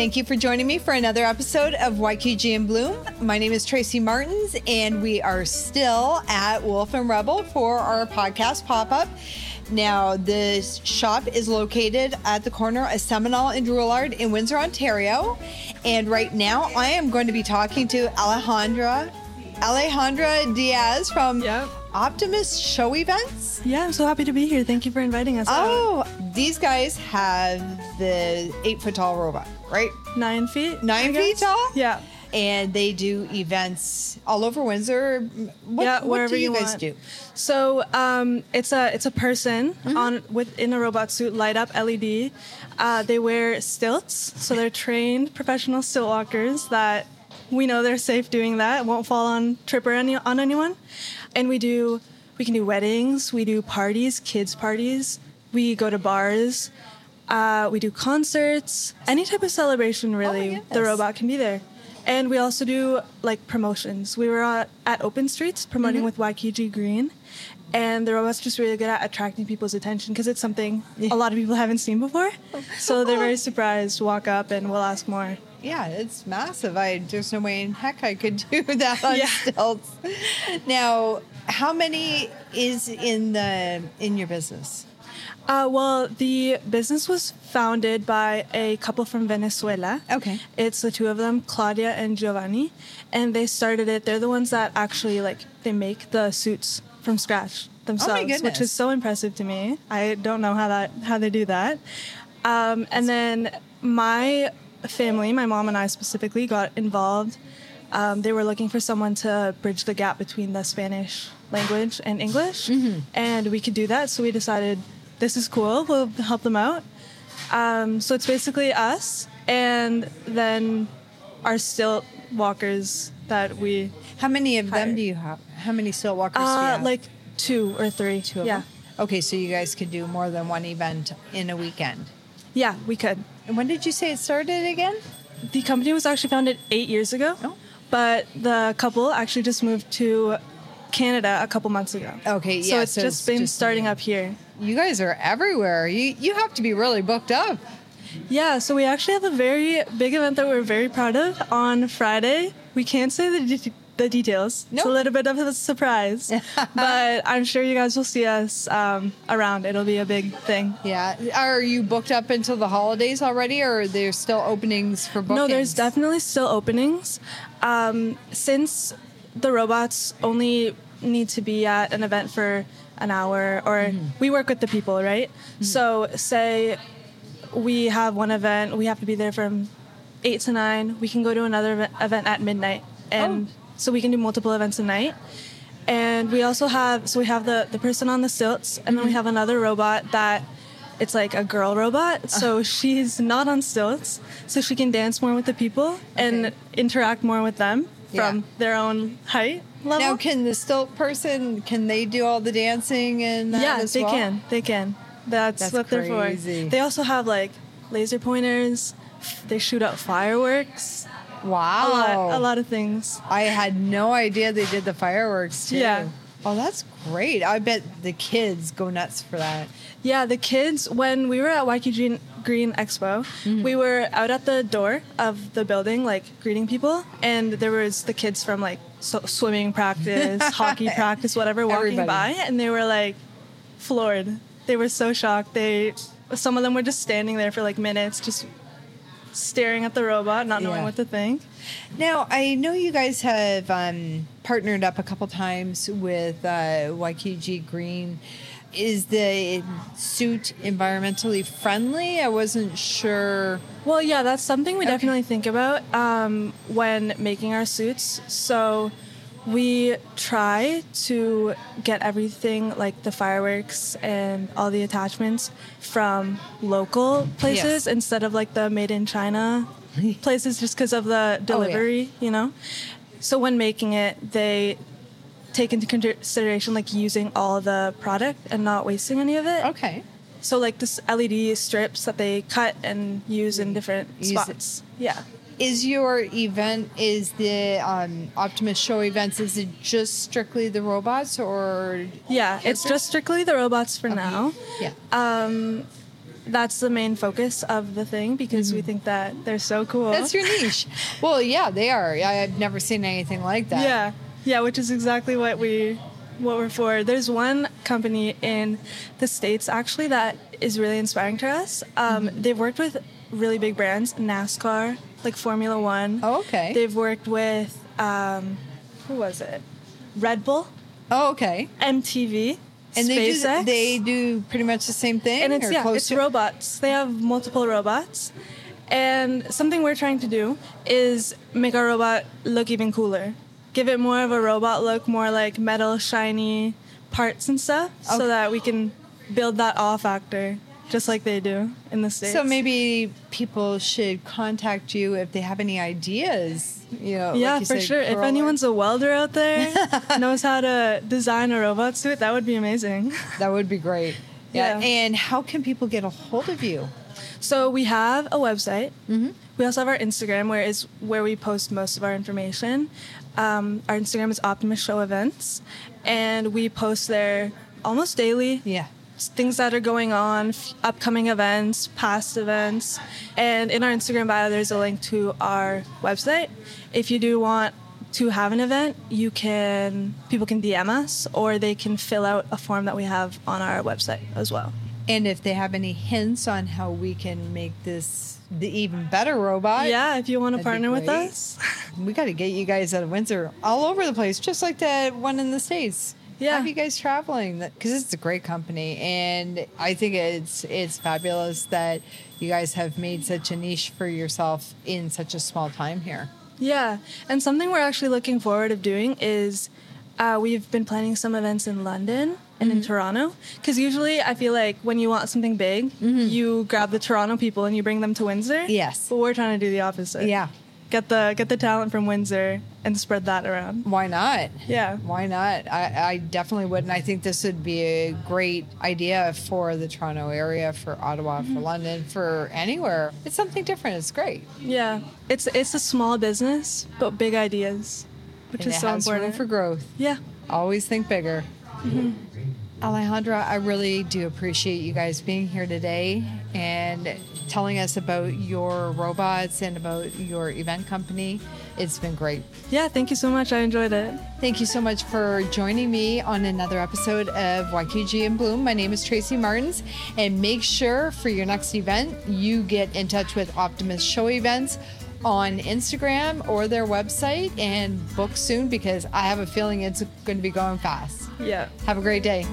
Thank you for joining me for another episode of YQG in Bloom. My name is Tracy Martins, and we are still at Wolf and Rebel for our podcast pop up. Now, this shop is located at the corner of Seminole and Drouillard in Windsor, Ontario. And right now, I am going to be talking to Alejandra, Alejandra Diaz from Yep. Optimus Show Events. Yeah, I'm so happy to be here. Thank you for inviting us. out. Oh, these guys have the eight foot tall robot, right? Nine feet. Nine I feet guess? tall? Yeah. And they do events all over Windsor. What, yeah, what do you, guys want. do? So um, it's a it's a person Mm-hmm. on within a robot suit, light up LED. Uh, they wear stilts, so they're trained professional stilt walkers that we know they're safe doing that. Won't fall on trip or any on anyone. And we do we can do weddings, we do parties, kids parties. We go to bars. Uh, we do concerts, any type of celebration really. goodness. the robot can be there. And we also do like promotions. We were at, at Open Streets promoting with YQG Green, and the robot's just really good at attracting people's attention because it's something a lot of people haven't seen before. So they're very surprised, walk up, and we'll ask more. Yeah, it's massive. I there's no way in heck I could do that on Yeah. stilts. Now, how many is in the in your business? Uh, well, the business was founded by a couple from Venezuela. Okay. It's the two of them, Claudia and Giovanni, and they started it. They're the ones that actually like they make the suits from scratch themselves, which is so impressive to me. I don't know how that how they do that. Um, and then my family, my mom and I specifically, got involved. Um, they were looking for someone to bridge the gap between the Spanish language and English, Mm-hmm. and we could do that. So we decided this is cool. We'll help them out. Um, so it's basically us, and then our stilt walkers that we How many of them do you have? How many stilt walkers do you uh, have? like two or three. two of yeah, them? Okay, so you guys could do more than one event in a weekend. Yeah, we could. And when did you say it started again? The company was actually founded eight years ago, Oh. but the couple actually just moved to Canada a couple months ago. Okay, so yeah, it's so just it's been just- starting up here. You guys are everywhere. You you have to be really booked up. Yeah, so we actually have a very big event that we're very proud of on Friday. We can't say the, de- the details. It's a little bit of a surprise, but I'm sure you guys will see us um, around. It'll be a big thing. Yeah. Are you booked up until the holidays already, or are there still openings for bookings? No, there's definitely still openings. Um, since the robots only need to be at an event for an hour, or we work with the people, right? So, say we have one event, we have to be there from eight to nine. We can go to another event- event at midnight, and so we can do multiple events a night. And we also have so we have the the person on the stilts, and then we mm-hmm. have another robot that it's like a girl robot. Uh. So she's not on stilts, so she can dance more with the people and interact more with them from Yeah. their own height level. Now, can the stilt person can they do all the dancing and that yeah, they well? can. They can. That's, That's what they're crazy. for. They also have like laser pointers. They shoot out fireworks. Wow. A lot, a lot of things. I had no idea they did the fireworks too. Yeah. Oh, that's great. I bet the kids go nuts for that. Yeah, the kids, when we were at YQG Green Expo, Mm-hmm. we were out at the door of the building, like greeting people, and there was the kids from like so- swimming practice, hockey practice, whatever, walking Everybody. by, and they were like floored. They were so shocked. They, some of them were just standing there for like minutes, just staring at the robot, not knowing Yeah. what to think. Now, I know you guys have um, partnered up a couple times with uh, YQG Green. Is the suit environmentally friendly? I wasn't sure. Well, yeah, that's something we Okay. definitely think about um, when making our suits. So we try to get everything like the fireworks and all the attachments from local places Yes. instead of like the made in China places just because of the oh, delivery, you know? So when making it, they take into consideration like using all the product and not wasting any of it. Okay. So like this LED strips that they cut and use in different Use it. spots. Yeah. Is your event is the um, Optimus Show events? Is it just strictly the robots or? Yeah, it's just strictly the robots for now. Yeah. Um, that's the main focus of the thing because we think that they're so cool. Mm-hmm. That's your niche. well, yeah, they are. I- I've never seen anything like that. Yeah, yeah, which is exactly what we what we're for. There's one company in the states actually that is really inspiring to us. Um, Mm-hmm. They've worked with really big brands, NASCAR, like Formula One. Oh, okay. They've worked with um, who was it? Red Bull, Oh, okay. MTV, And they do, they do pretty much the same thing. and it's yeah, close it's to- robots. They have multiple robots, and something we're trying to do is make our robot look even cooler, give it more of a robot look, more like metal, shiny parts and stuff, Okay. so that we can build that awe factor, just like they do in the states. So maybe people should contact you if they have any ideas. You know, like Yeah, you for said, sure. If anyone's a welder out there, knows how to design a robot suit, that would be amazing. that would be great. Yeah. Yeah. And how can people get a hold of you? So we have a website. Mm-hmm. We also have our Instagram, where is where we post most of our information. Um, our Instagram is Optimus Show Events, and we post there almost daily. Yeah. Things that are going on, f- upcoming events, past events, and in our Instagram bio, there's a link to our website. If you do want to have an event, you can people can DM us, or they can fill out a form that we have on our website as well. And if they have any hints on how we can make this the even better robot, yeah, if you want to partner with us. we got to get you guys out of Windsor all over the place, just like that one in the States. Yeah. Have you guys traveling? Because it's a great company, and I think it's it's fabulous that you guys have made such a niche for yourself in such a small time here. Yeah, and something we're actually looking forward of doing is uh, we've been planning some events in London and Mm-hmm. in Toronto because usually I feel like when you want something big, you grab the Toronto people and you bring them to Windsor. Mm-hmm. Yes. but we're trying to do the opposite. Yeah. get the get the talent from Windsor and spread that around. Why not? Yeah. Why not? I, I definitely would. And I think this would be a great idea for the Toronto area, for Ottawa, Mm-hmm. for London, for anywhere. It's something different. It's great. Yeah, it's it's a small business but big ideas, which And is it so has room important for growth. Yeah. Always think bigger. Alejandra, I really do appreciate you guys being here today and telling us about your robots and about your event company. It's been great. Yeah, thank you so much. I enjoyed it. Thank you so much for joining me on another episode of YQG in Bloom. My name is Tracy Martins, and make sure for your next event you get in touch with Optimus Show Events on Instagram or their website and book soon because I have a feeling it's going to be going fast. Yeah. Have a great day.